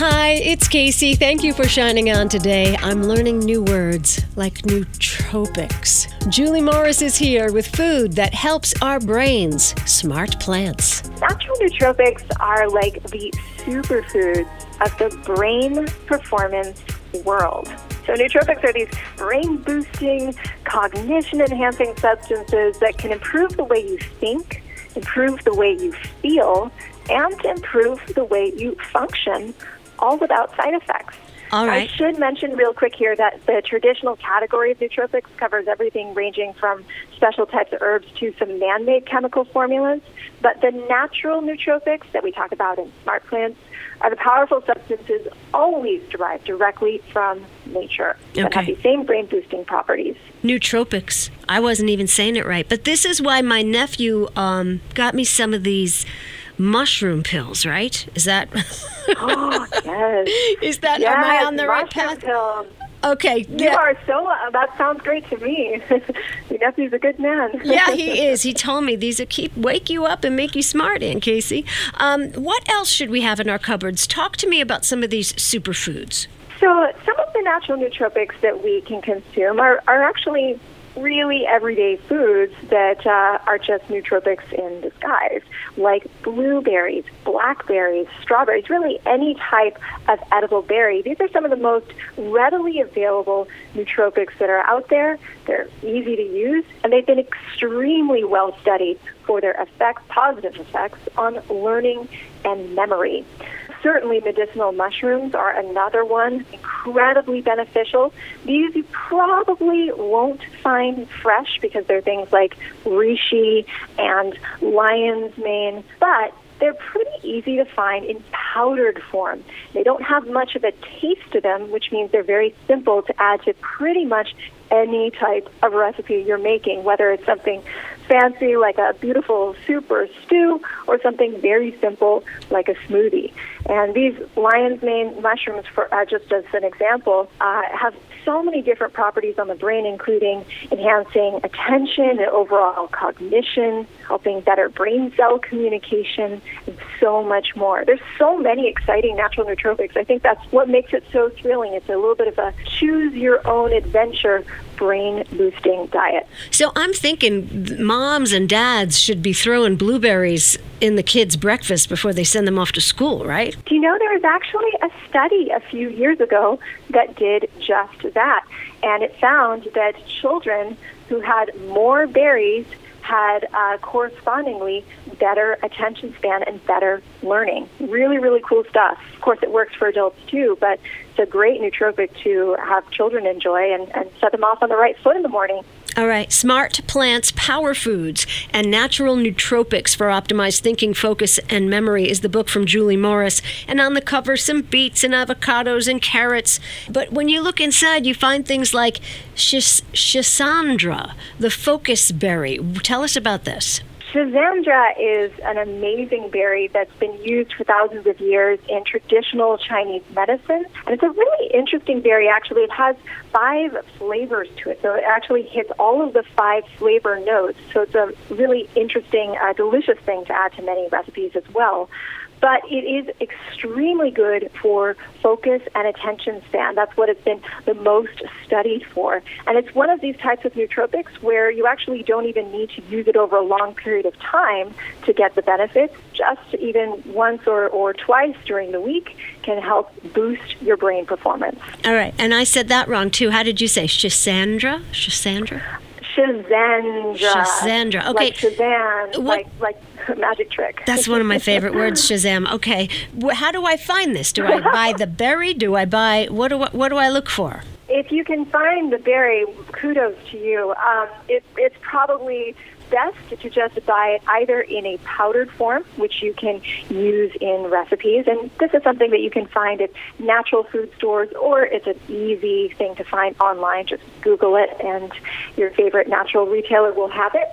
Hi, it's Casey. Thank you for shining on today. I'm learning new words like nootropics. Julie Morris is here with food that helps our brains. Smart plants. Natural nootropics are like the superfoods of the brain performance world. So, nootropics are these brain boosting, cognition enhancing substances that can improve the way you think, improve the way you feel, and improve the way you function all without side effects. All right. I should mention real quick here that the traditional category of nootropics covers everything ranging from special types of herbs to some man made chemical formulas. But the natural nootropics that we talk about in smart plants are the powerful substances always derived directly from nature that have the same brain boosting properties. Nootropics. I wasn't even saying it right, but this is why my nephew um, got me some of these mushroom pills. Right? Is that? Oh, yes. is that? yes, am I on the right path? pills. Okay. You yeah. are so, uh, that sounds great to me. Your nephew's a good man. yeah, he is. He told me these are keep wake you up and make you smart, Aunt Casey. Um, what else should we have in our cupboards? Talk to me about some of these superfoods. So, some of the natural nootropics that we can consume are, are actually really everyday foods that uh, are just nootropics in disguise, like blueberries, blackberries, strawberries, really any type of edible berry. These are some of the most readily available nootropics that are out there. They're easy to use, and they've been extremely well studied for their effects, positive effects on learning and memory. Certainly, medicinal mushrooms are another one, incredibly beneficial. These you probably won't find fresh because they're things like reishi and lion's mane, but they're pretty easy to find in powdered form. They don't have much of a taste to them, which means they're very simple to add to pretty much any type of recipe you're making, whether it's something fancy like a beautiful soup or stew or something very simple like a smoothie. And these lion's mane mushrooms, for, uh, just as an example, uh, have so many different properties on the brain, including enhancing attention and overall cognition, helping better brain cell communication, and so much more. There's so many exciting natural nootropics. I think that's what makes it so thrilling. It's a little bit of a choose your own adventure brain boosting diet. So I'm thinking moms and dads should be throwing blueberries in the kids' breakfast before they send them off to school, right? Do you know there was actually a study a few years ago that did just that? And it found that children who had more berries had uh, correspondingly better attention span and better learning. Really, really cool stuff. Of course, it works for adults too, but it's a great nootropic to have children enjoy and, and set them off on the right foot in the morning. All right, Smart Plants Power Foods and Natural Nootropics for Optimized Thinking, Focus, and Memory is the book from Julie Morris. And on the cover, some beets and avocados and carrots. But when you look inside, you find things like shis- Schisandra, the focus berry. Tell us about this. Schizandra is an amazing berry that's been used for thousands of years in traditional Chinese medicine. And it's a really interesting berry, actually. It has five flavors to it. So it actually hits all of the five flavor notes. So it's a really interesting, uh, delicious thing to add to many recipes as well. But it is extremely good for focus and attention span. That's what it's been the most studied for. And it's one of these types of nootropics where you actually don't even need to use it over a long period of time to get the benefits. Just even once or, or twice during the week can help boost your brain performance. All right, and I said that wrong too. How did you say? Schisandra? Schisandra? Shazandra. Shazandra. Okay. Like Shazam, What- like, like magic trick. That's one of my favorite words, Shazam. Okay, how do I find this? Do I buy the berry? Do I buy what do I, what do I look for? If you can find the berry, kudos to you. Um, it, it's probably best to just buy it either in a powdered form, which you can use in recipes, and this is something that you can find at natural food stores, or it's an easy thing to find online. Just Google it, and your favorite natural retailer will have it.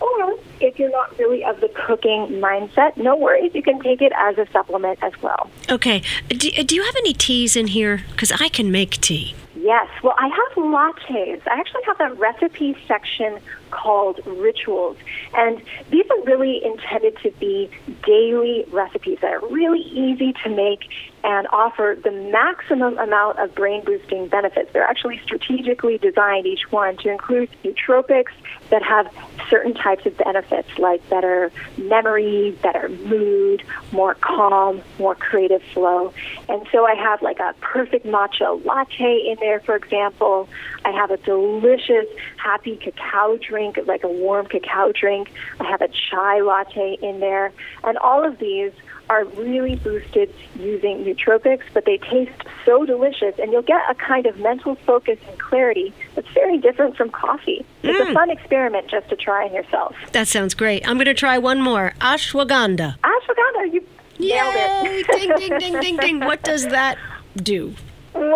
Or if you're not really of the cooking mindset, no worries. You can take it as a supplement as well. Okay. Do, do you have any teas in here? Because I can make tea. Yes. Well, I have lattes. I actually have a recipe section called Rituals. And these are really intended to be daily recipes that are really easy to make and offer the maximum amount of brain boosting benefits. They're actually strategically designed, each one, to include nootropics that have certain types of benefits like better memory, better mood, more calm, more creative flow. And so I have like a perfect matcha latte in there, for example. I have a delicious happy cacao drink, like a warm cacao drink. I have a chai latte in there. And all of these are really boosted using nootropics, but they taste so delicious, and you'll get a kind of mental focus and clarity that's very different from coffee. It's mm. a fun experiment just to try on yourself. That sounds great. I'm going to try one more ashwagandha. Ashwagandha, you Yay! nailed it. ding, ding, ding, ding, ding. What does that do?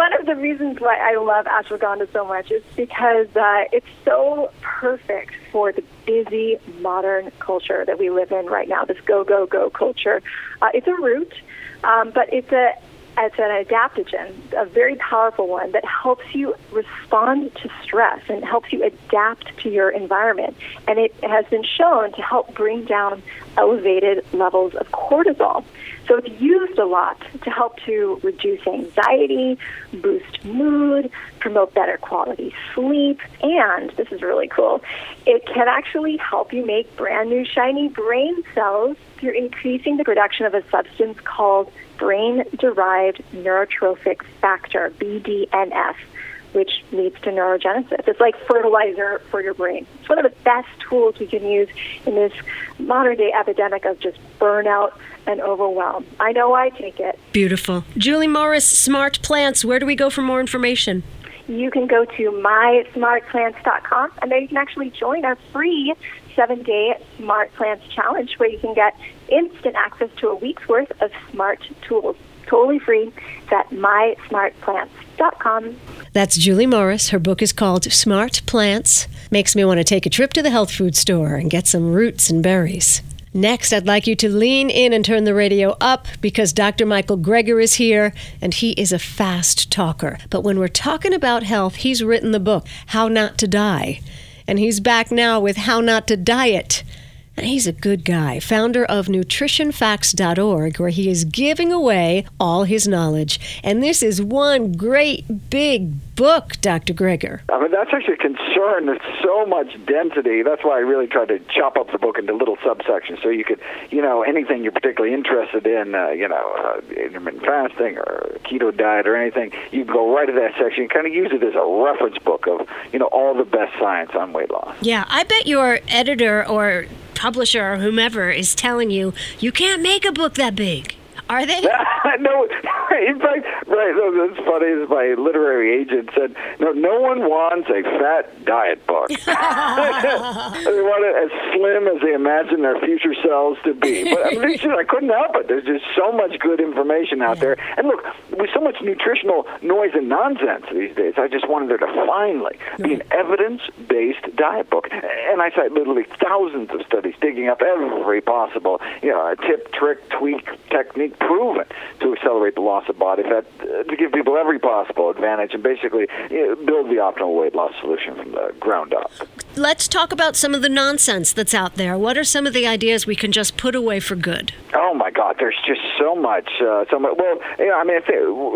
One of the reasons why I love ashwagandha so much is because uh, it's so perfect for the busy modern culture that we live in right now. This go go go culture. Uh, it's a root, um, but it's a it's an adaptogen, a very powerful one that helps you respond to stress and helps you adapt to your environment. And it has been shown to help bring down elevated levels of cortisol. So it's used a lot to help to reduce anxiety, boost mood, promote better quality sleep, and this is really cool, it can actually help you make brand new shiny brain cells. Through increasing the production of a substance called brain derived neurotrophic factor, BDNF which leads to neurogenesis. It's like fertilizer for your brain. It's one of the best tools we can use in this modern day epidemic of just burnout and overwhelm. I know I take it. Beautiful. Julie Morris, Smart Plants, where do we go for more information? You can go to mysmartplants.com and there you can actually join our free seven day Smart Plants Challenge where you can get instant access to a week's worth of smart tools totally free. It's at mysmartplants.com. That's Julie Morris. Her book is called Smart Plants. Makes me want to take a trip to the health food store and get some roots and berries. Next, I'd like you to lean in and turn the radio up because Dr. Michael Greger is here and he is a fast talker. But when we're talking about health, he's written the book, How Not to Die. And he's back now with How Not to Diet. He's a good guy, founder of nutritionfacts.org, where he is giving away all his knowledge. And this is one great big book, Dr. Greger. I mean, that's actually a concern. There's so much density. That's why I really tried to chop up the book into little subsections so you could, you know, anything you're particularly interested in, uh, you know, uh, intermittent fasting or keto diet or anything, you can go right to that section and kind of use it as a reference book of, you know, all the best science on weight loss. Yeah, I bet your editor or publisher or whomever is telling you you can't make a book that big. Are they? no, in fact, right. No, that's funny. Is my literary agent said, "No, no one wants a fat diet book. they want it as slim as they imagine their future selves to be." But I, mean, I couldn't help it. There's just so much good information out there, and look, with so much nutritional noise and nonsense these days, I just wanted there to finally be an mm-hmm. evidence-based diet book. And I cite literally thousands of studies digging up every possible, you know, tip, trick, tweak, technique proven to accelerate the loss of body fat, uh, to give people every possible advantage, and basically you know, build the optimal weight loss solution from the ground up. Let's talk about some of the nonsense that's out there. What are some of the ideas we can just put away for good? Oh my God, there's just so much. Uh, so much. Well, you know, I mean,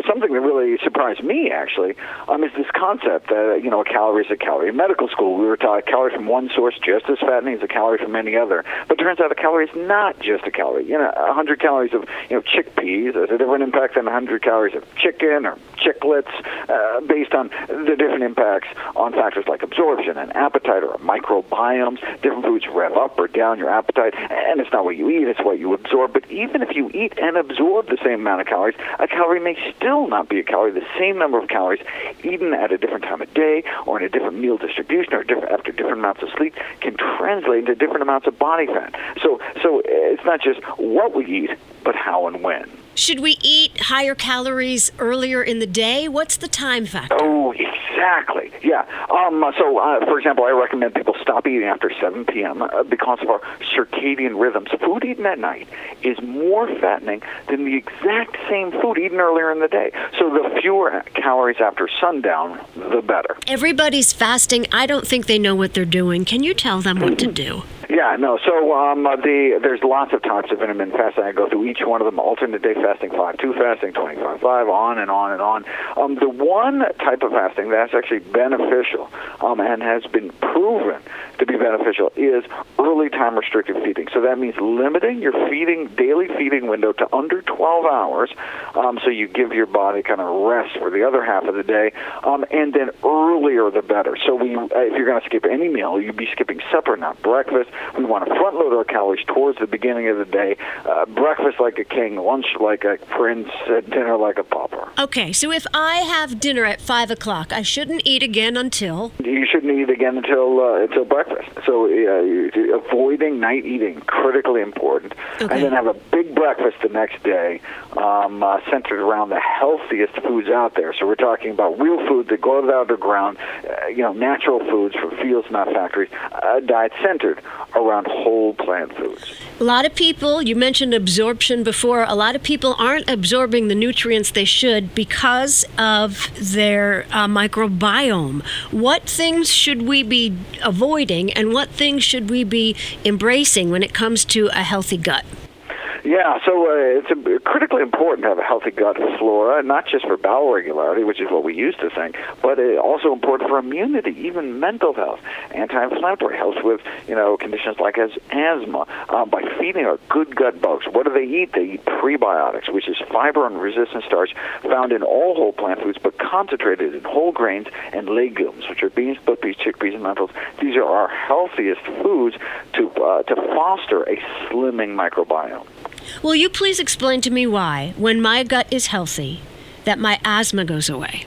something that really surprised me actually um, is this concept that you know a calorie is a calorie. In medical school, we were taught a calorie from one source just as fattening as a calorie from any other. But turns out a calorie is not just a calorie. You know, 100 calories of you know chickpeas has a different impact than 100 calories of chicken or chiclets uh, based on the different impacts on factors like absorption and appetite or microbiomes. Different foods rev up or down your appetite, and it's not what you eat, it's what you absorb. But even if you eat and absorb the same amount of calories, a calorie may still not be a calorie. The same number of calories eaten at a different time of day or in a different meal distribution or different, after different amounts of sleep can translate into different amounts of body fat. So, so it's not just what we eat, but how and when. Should we eat higher calories earlier in the day? What's the time factor? Oh, exactly. Yeah. Um, so, uh, for example, I recommend people stop eating after 7 p.m. Uh, because of our circadian rhythms. Food eaten at night is more fattening than the exact same food eaten earlier in the day. So, the fewer calories after sundown, the better. Everybody's fasting. I don't think they know what they're doing. Can you tell them what to do? Yeah, no. So um, uh, the there's lots of types of intermittent fasting. I go through each one of them: alternate day fasting, five two fasting, twenty five five, on and on and on. Um, the one type of fasting that's actually beneficial um, and has been proven to be beneficial is early time restricted feeding. So that means limiting your feeding daily feeding window to under 12 hours, um, so you give your body kind of rest for the other half of the day, um, and then earlier the better. So we, uh, if you're going to skip any meal, you'd be skipping supper, not breakfast. We want to front load our calories towards the beginning of the day. Uh, breakfast like a king, lunch like a prince, uh, dinner like a pauper. Okay, so if I have dinner at five o'clock, I shouldn't eat again until you shouldn't eat again until uh, until breakfast. So uh, avoiding night eating critically important, okay. and then have a big breakfast the next day, um, uh, centered around the healthiest foods out there. So we're talking about real food that go out of the ground, uh, you know, natural foods from fields, not factories. A diet centered around whole plant foods. A lot of people, you mentioned absorption before, a lot of people aren't absorbing the nutrients they should because of their uh, microbiome. What things should we be avoiding and what things should we be embracing when it comes to a healthy gut? Yeah, so uh, it's a, critically important to have a healthy gut flora, not just for bowel regularity, which is what we used to think, but uh, also important for immunity, even mental health, anti-inflammatory health with you know conditions like as asthma. Um, by feeding our good gut bugs, what do they eat? They eat prebiotics, which is fiber and resistant starch found in all whole plant foods, but concentrated in whole grains and legumes, which are beans, buckwheat, peas, chickpeas, and lentils. These are our healthiest foods to uh, to foster a slimming microbiome. Will you please explain to me why, when my gut is healthy, that my asthma goes away?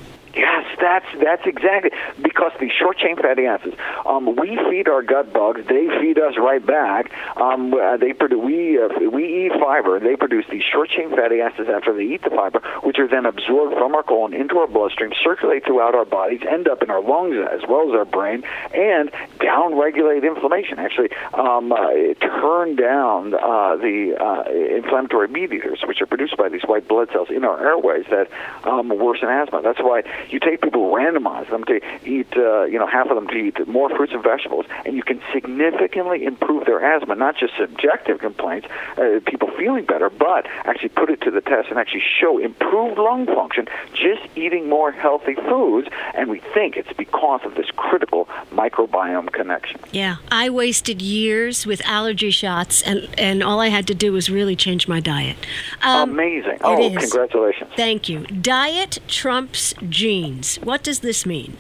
That's that's exactly because the short chain fatty acids. Um, we feed our gut bugs; they feed us right back. Um, uh, they produce we uh, we eat fiber. They produce these short chain fatty acids after they eat the fiber, which are then absorbed from our colon into our bloodstream, circulate throughout our bodies, end up in our lungs as well as our brain, and down-regulate inflammation. Actually, um, uh, turn down uh, the uh, inflammatory mediators, which are produced by these white blood cells in our airways that um, worsen asthma. That's why you take people randomize them to eat, uh, you know, half of them to eat more fruits and vegetables, and you can significantly improve their asthma. Not just subjective complaints, uh, people feeling better, but actually put it to the test and actually show improved lung function just eating more healthy foods. And we think it's because of this critical microbiome connection. Yeah, I wasted years with allergy shots, and and all I had to do was really change my diet. Um, Amazing! Oh, congratulations! Thank you. Diet trumps genes. What does this mean?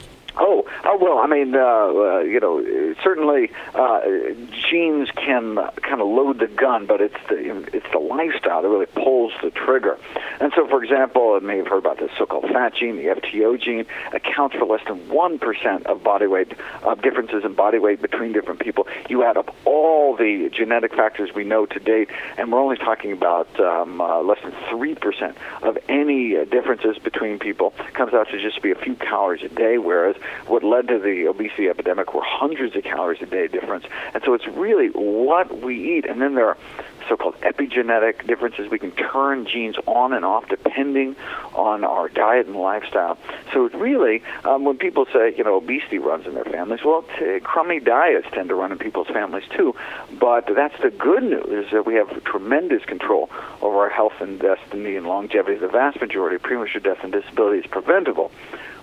Oh, well, I mean, uh, uh, you know, certainly uh, genes can kind of load the gun, but it's the it's the lifestyle that really pulls the trigger. And so, for example, you may have heard about the so-called fat gene, the FTO gene, accounts for less than one percent of body weight uh, differences in body weight between different people. You add up all the genetic factors we know to date, and we're only talking about um, uh, less than three percent of any uh, differences between people. It comes out to just be a few calories a day, whereas what led to the obesity epidemic were hundreds of calories a day difference. And so it's really what we eat. And then there are so-called epigenetic differences. We can turn genes on and off depending on our diet and lifestyle. So really, um, when people say, you know, obesity runs in their families, well, t- crummy diets tend to run in people's families too. But that's the good news is that we have tremendous control over our health and destiny and longevity. The vast majority of premature death and disability is preventable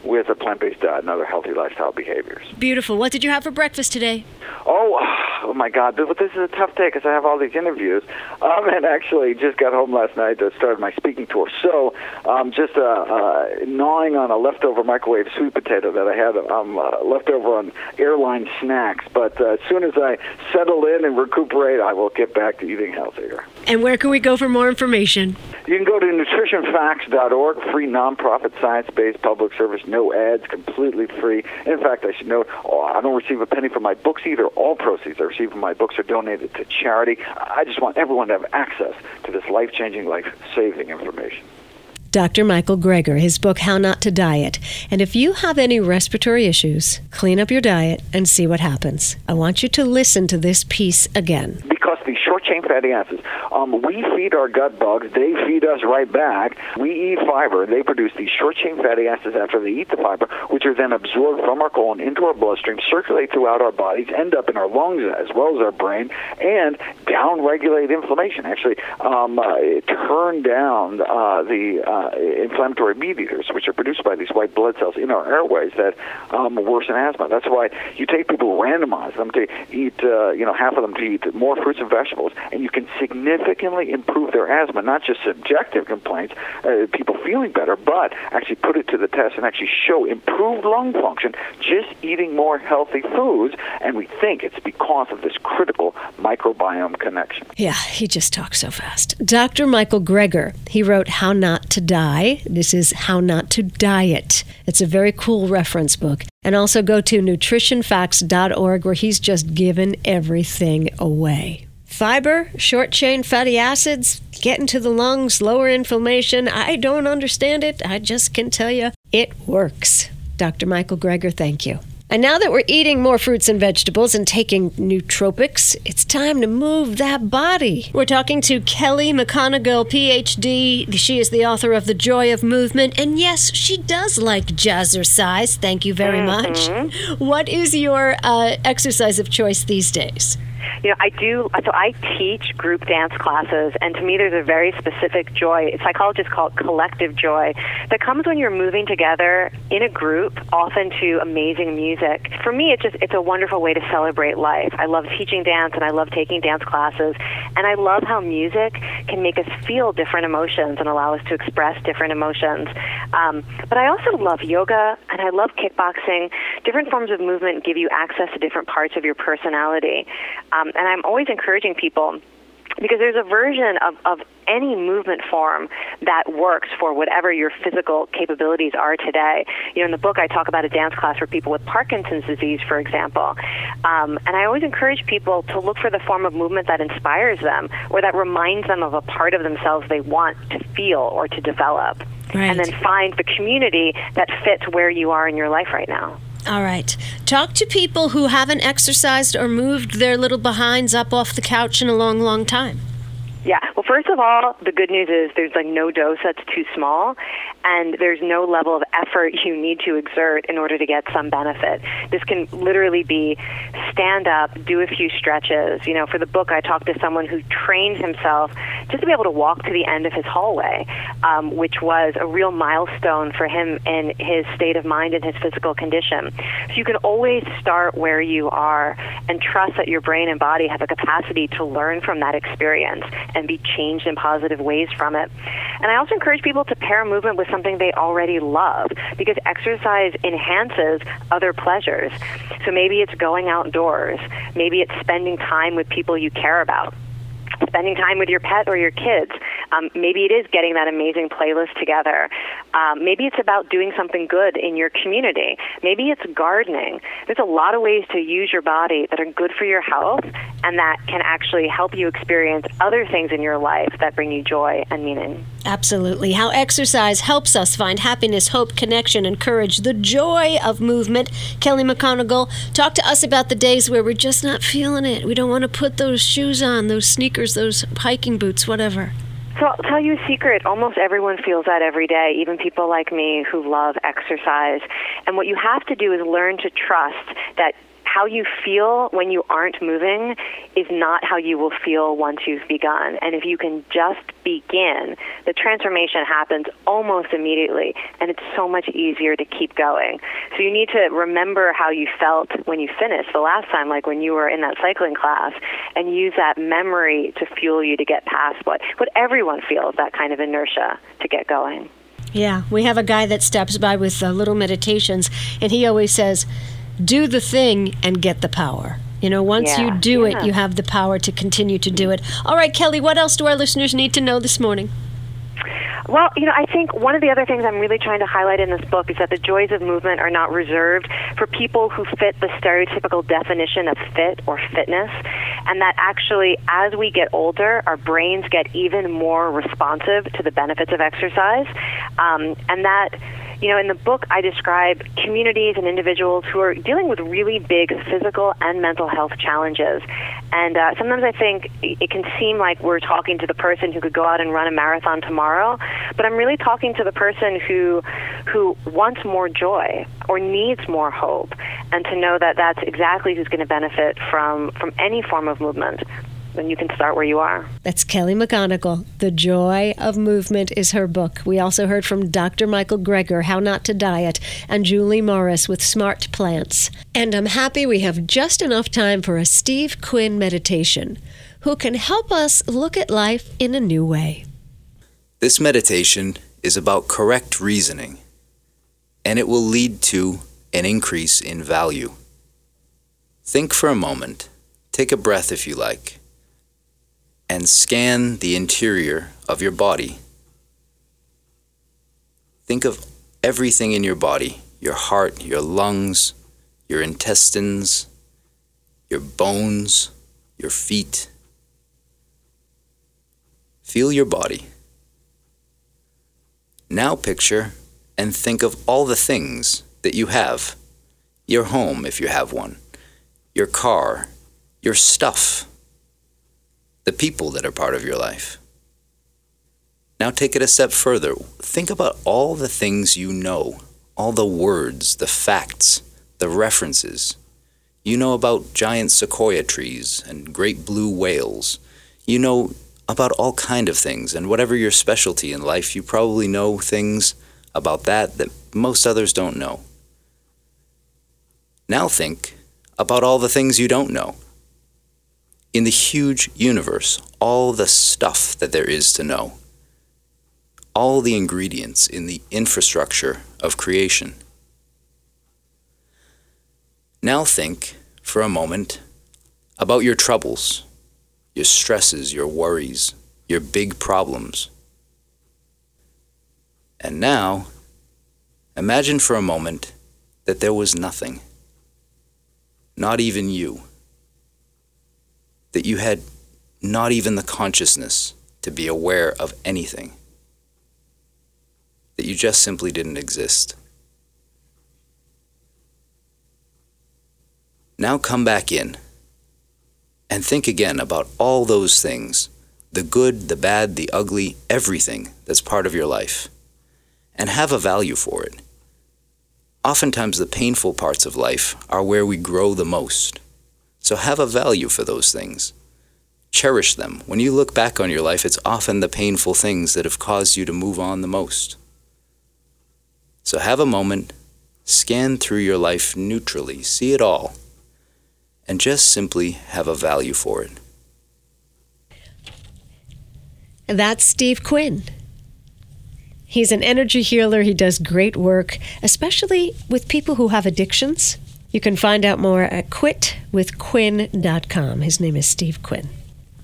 with a plant-based diet and other healthy lifestyle behaviors. Beautiful. What did you have for breakfast today? Oh, oh my God! But this is a tough day because I have all these interviews, um, and actually just got home last night to start my speaking tour. So, um, just uh, uh, gnawing on a leftover microwave sweet potato that I had um, uh, left over on airline snacks. But uh, as soon as I settle in and recuperate, I will get back to eating healthier. And where can we go for more information? You can go to nutritionfacts.org, free nonprofit science-based public service, no ads, completely free. In fact, I should note, oh, I don't receive a penny from my books either. All proceeds I receive from my books are donated to charity. I just want everyone to have access to this life-changing, life-saving information. Dr. Michael Greger, his book, How Not to Diet. And if you have any respiratory issues, clean up your diet and see what happens. I want you to listen to this piece again. Chain fatty acids, um, we feed our gut bugs, they feed us right back. We eat fiber, they produce these short chain fatty acids after they eat the fiber, which are then absorbed from our colon into our bloodstream, circulate throughout our bodies, end up in our lungs as well as our brain, and downregulate inflammation. Actually, um, uh, turn down uh, the uh, inflammatory mediators, which are produced by these white blood cells in our airways that um, worsen asthma. That's why you take people, randomize them to eat, uh, you know, half of them to eat more fruits and vegetables, and you can significantly improve their asthma. Not just subjective complaints, uh, people feeling better, but actually put it to the test and actually show improved lung function just eating more healthy foods. And we think it's because of this critical microbiome connection. Yeah, he just talks so fast. Dr. Michael Greger, he wrote How Not to Die. This is How Not to Diet. It's a very cool reference book. And also go to nutritionfacts.org where he's just given everything away. Fiber, short chain fatty acids, get into the lungs, lower inflammation. I don't understand it. I just can tell you it works. Dr. Michael Greger, thank you. And now that we're eating more fruits and vegetables and taking nootropics, it's time to move that body. We're talking to Kelly McGonigal, PhD. She is the author of The Joy of Movement. And yes, she does like jazzercise. Thank you very mm-hmm. much. What is your uh, exercise of choice these days? You know, I do. So I teach group dance classes, and to me, there's a very specific joy. Psychologists call it collective joy that comes when you're moving together in a group, often to amazing music. For me, it's just it's a wonderful way to celebrate life. I love teaching dance, and I love taking dance classes, and I love how music can make us feel different emotions and allow us to express different emotions. Um, but I also love yoga, and I love kickboxing. Different forms of movement give you access to different parts of your personality. Um, and I'm always encouraging people because there's a version of, of any movement form that works for whatever your physical capabilities are today. You know, in the book, I talk about a dance class for people with Parkinson's disease, for example. Um, and I always encourage people to look for the form of movement that inspires them or that reminds them of a part of themselves they want to feel or to develop. Right. And then find the community that fits where you are in your life right now. All right. Talk to people who haven't exercised or moved their little behinds up off the couch in a long, long time. Yeah. Well, first of all, the good news is there's like no dose that's too small, and there's no level of effort you need to exert in order to get some benefit. This can literally be stand up, do a few stretches. You know, for the book, I talked to someone who trained himself just to be able to walk to the end of his hallway, um, which was a real milestone for him in his state of mind and his physical condition. So you can always start where you are and trust that your brain and body have a capacity to learn from that experience and be changed in positive ways from it. And I also encourage people to pair movement with something they already love because exercise enhances other pleasures. So maybe it's going outdoors, maybe it's spending time with people you care about spending time with your pet or your kids. Um, maybe it is getting that amazing playlist together. Um, maybe it's about doing something good in your community. Maybe it's gardening. There's a lot of ways to use your body that are good for your health and that can actually help you experience other things in your life that bring you joy and meaning. Absolutely. How exercise helps us find happiness, hope, connection, and courage. The joy of movement. Kelly McGonigal, talk to us about the days where we're just not feeling it. We don't want to put those shoes on, those sneakers, those hiking boots, whatever. So I'll tell you a secret. Almost everyone feels that every day, even people like me who love exercise. And what you have to do is learn to trust that how you feel when you aren't moving is not how you will feel once you've begun. And if you can just begin, the transformation happens almost immediately, and it's so much easier to keep going. So you need to remember how you felt when you finished the last time, like when you were in that cycling class, and use that memory to fuel you to get past what, what everyone feels that kind of inertia to get going. Yeah, we have a guy that steps by with uh, little meditations, and he always says, Do the thing and get the power. You know, once Yeah, you do yeah. it, you have the power to continue to do it. All right, Kelly, what else do our listeners need to know this morning? Well, you know, I think one of the other things I'm really trying to highlight in this book is that the joys of movement are not reserved for people who fit the stereotypical definition of fit or fitness, and that actually, as we get older, our brains get even more responsive to the benefits of exercise, um, and that you know, in the book, I describe communities and individuals who are dealing with really big physical and mental health challenges. And uh, sometimes I think it can seem like we're talking to the person who could go out and run a marathon tomorrow, but I'm really talking to the person who who wants more joy or needs more hope, and to know that that's exactly who's going to benefit from from any form of movement. Then you can start where you are. That's Kelly McGonigal. The Joy of Movement is her book. We also heard from Dr. Michael Greger, How Not to Diet, and Julie Morris with Smart Plants. And I'm happy we have just enough time for a Steve Quinn meditation who can help us look at life in a new way. This meditation is about correct reasoning, and it will lead to an increase in value. Think for a moment, take a breath if you like, and scan the interior of your body. Think of everything in your body your heart, your lungs, your intestines, your bones, your feet. Feel your body. Now picture and think of all the things that you have your home, if you have one, your car, your stuff, the people that are part of your life. Now take it a step further. Think about all the things you know, all the words, the facts, the references. You know about giant sequoia trees and great blue whales. You know about all kind of things and whatever your specialty in life you probably know things about that that most others don't know now think about all the things you don't know in the huge universe all the stuff that there is to know all the ingredients in the infrastructure of creation now think for a moment about your troubles your stresses, your worries, your big problems. And now, imagine for a moment that there was nothing, not even you, that you had not even the consciousness to be aware of anything, that you just simply didn't exist. Now come back in and think again about all those things the good, the bad, the ugly, everything that's part of your life, and have a value for it. Oftentimes, the painful parts of life are where we grow the most. So have a value for those things. Cherish them. When you look back on your life, it's often the painful things that have caused you to move on the most. So have a moment, scan through your life neutrally, see it all and just simply have a value for it. That's Steve Quinn. He's an energy healer. He does great work, especially with people who have addictions. You can find out more at quitwithquinn.com. His name is Steve Quinn.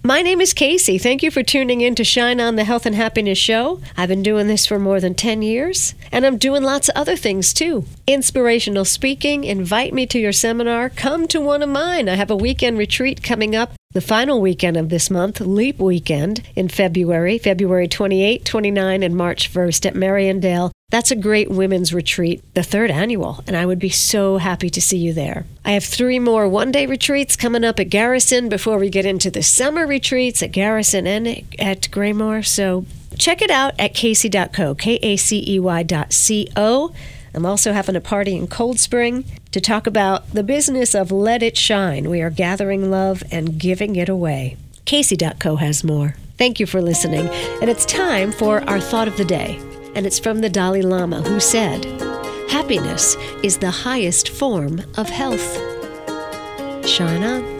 My name is Casey. Thank you for tuning in to Shine On the Health and Happiness Show. I've been doing this for more than 10 years, and I'm doing lots of other things too. Inspirational speaking, invite me to your seminar, come to one of mine. I have a weekend retreat coming up the final weekend of this month, Leap Weekend, in February, February 28, 29, and March 1st at Mariandale. That's a great women's retreat, the third annual, and I would be so happy to see you there. I have three more one day retreats coming up at Garrison before we get into the summer retreats at Garrison and at Graymoor. So check it out at casey.co, K A C E Y dot C O. I'm also having a party in Cold Spring to talk about the business of Let It Shine. We are gathering love and giving it away. Casey.co has more. Thank you for listening. And it's time for our thought of the day. And it's from the Dalai Lama, who said, Happiness is the highest form of health. Shine